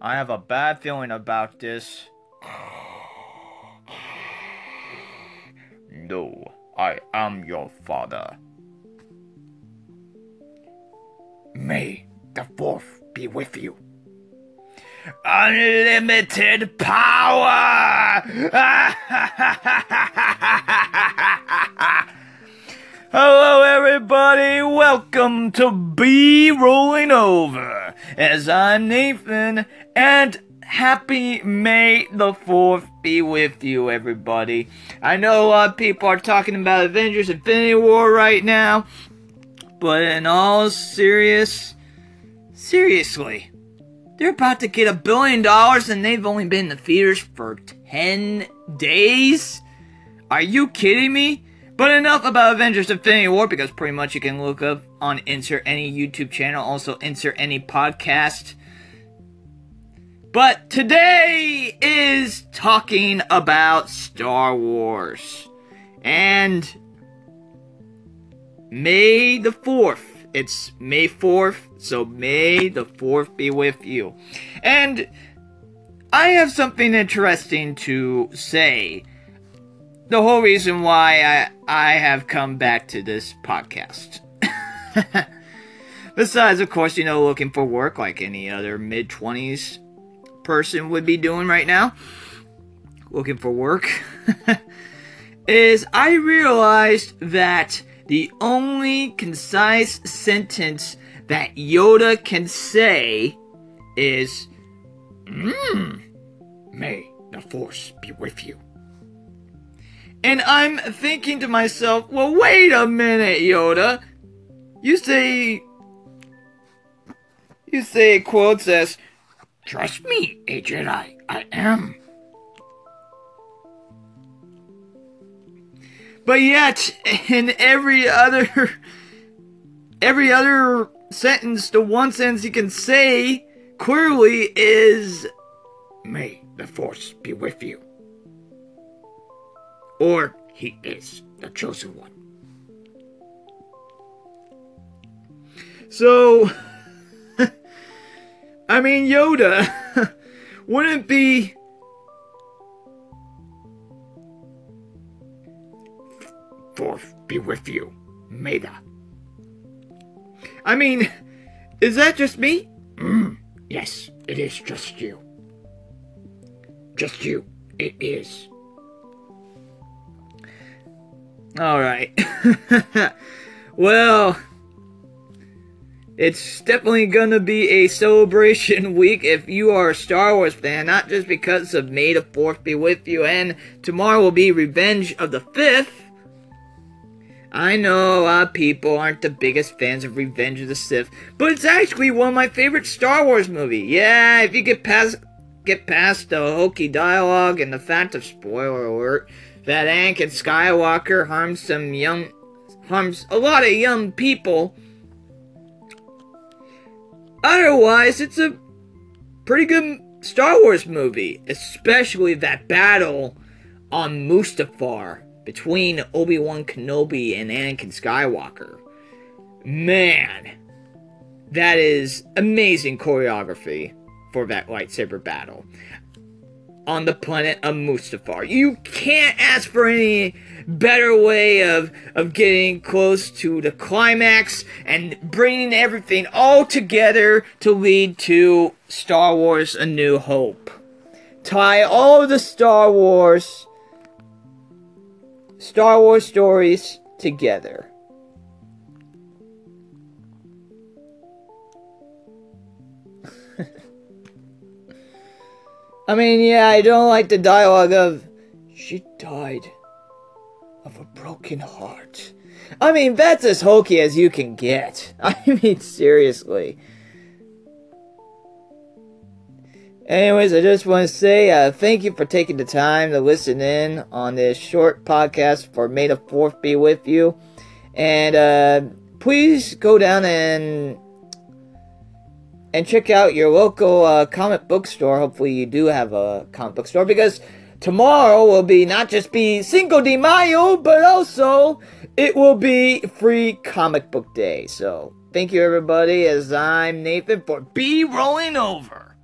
I have a bad feeling about this. No, I am your father. May the fourth be with you. Unlimited power! Hello, everybody. Welcome to Be Rolling Over. As I'm Nathan, and happy May the 4th be with you, everybody. I know a lot of people are talking about Avengers Infinity War right now, but in all serious, seriously, they're about to get a billion dollars and they've only been in the theaters for 10 days? Are you kidding me? But enough about Avengers Infinity War because pretty much you can look up on insert any YouTube channel, also insert any podcast. But today is talking about Star Wars. And May the 4th. It's May 4th, so may the 4th be with you. And I have something interesting to say the whole reason why I I have come back to this podcast. Besides, of course, you know, looking for work like any other mid twenties person would be doing right now, looking for work, is I realized that the only concise sentence that Yoda can say is, Mmm. May the force be with you. And I'm thinking to myself, well, wait a minute, Yoda. You say. You say quotes as, Trust me, a Jedi, I am. But yet, in every other. Every other sentence, the one sentence he can say clearly is. May the force be with you. Or he is the chosen one. So, I mean, Yoda wouldn't be. forth be with you, Maida. I mean, is that just me? Mm, yes, it is just you. Just you. It is. All right. well, it's definitely gonna be a celebration week if you are a Star Wars fan, not just because of May the 4th be with you, and tomorrow will be Revenge of the 5th. I know a lot of people aren't the biggest fans of Revenge of the Sith, but it's actually one of my favorite Star Wars movies. Yeah, if you get past get past the hokey dialogue and the fact of spoiler alert that Anakin Skywalker harms some young harms a lot of young people. Otherwise, it's a pretty good Star Wars movie, especially that battle on Mustafar between Obi-Wan Kenobi and Anakin Skywalker. Man, that is amazing choreography for that lightsaber battle on the planet of Mustafar. You can't ask for any better way of, of getting close to the climax and bringing everything all together to lead to Star Wars A New Hope. Tie all of the Star Wars Star Wars stories together. I mean, yeah, I don't like the dialogue of, she died of a broken heart. I mean, that's as hokey as you can get. I mean, seriously. Anyways, I just want to say uh, thank you for taking the time to listen in on this short podcast for May the 4th be with you. And uh, please go down and and check out your local uh, comic book store. Hopefully, you do have a comic book store because tomorrow will be not just be Cinco de Mayo, but also it will be free comic book day. So, thank you everybody. As I'm Nathan for Be Rolling Over.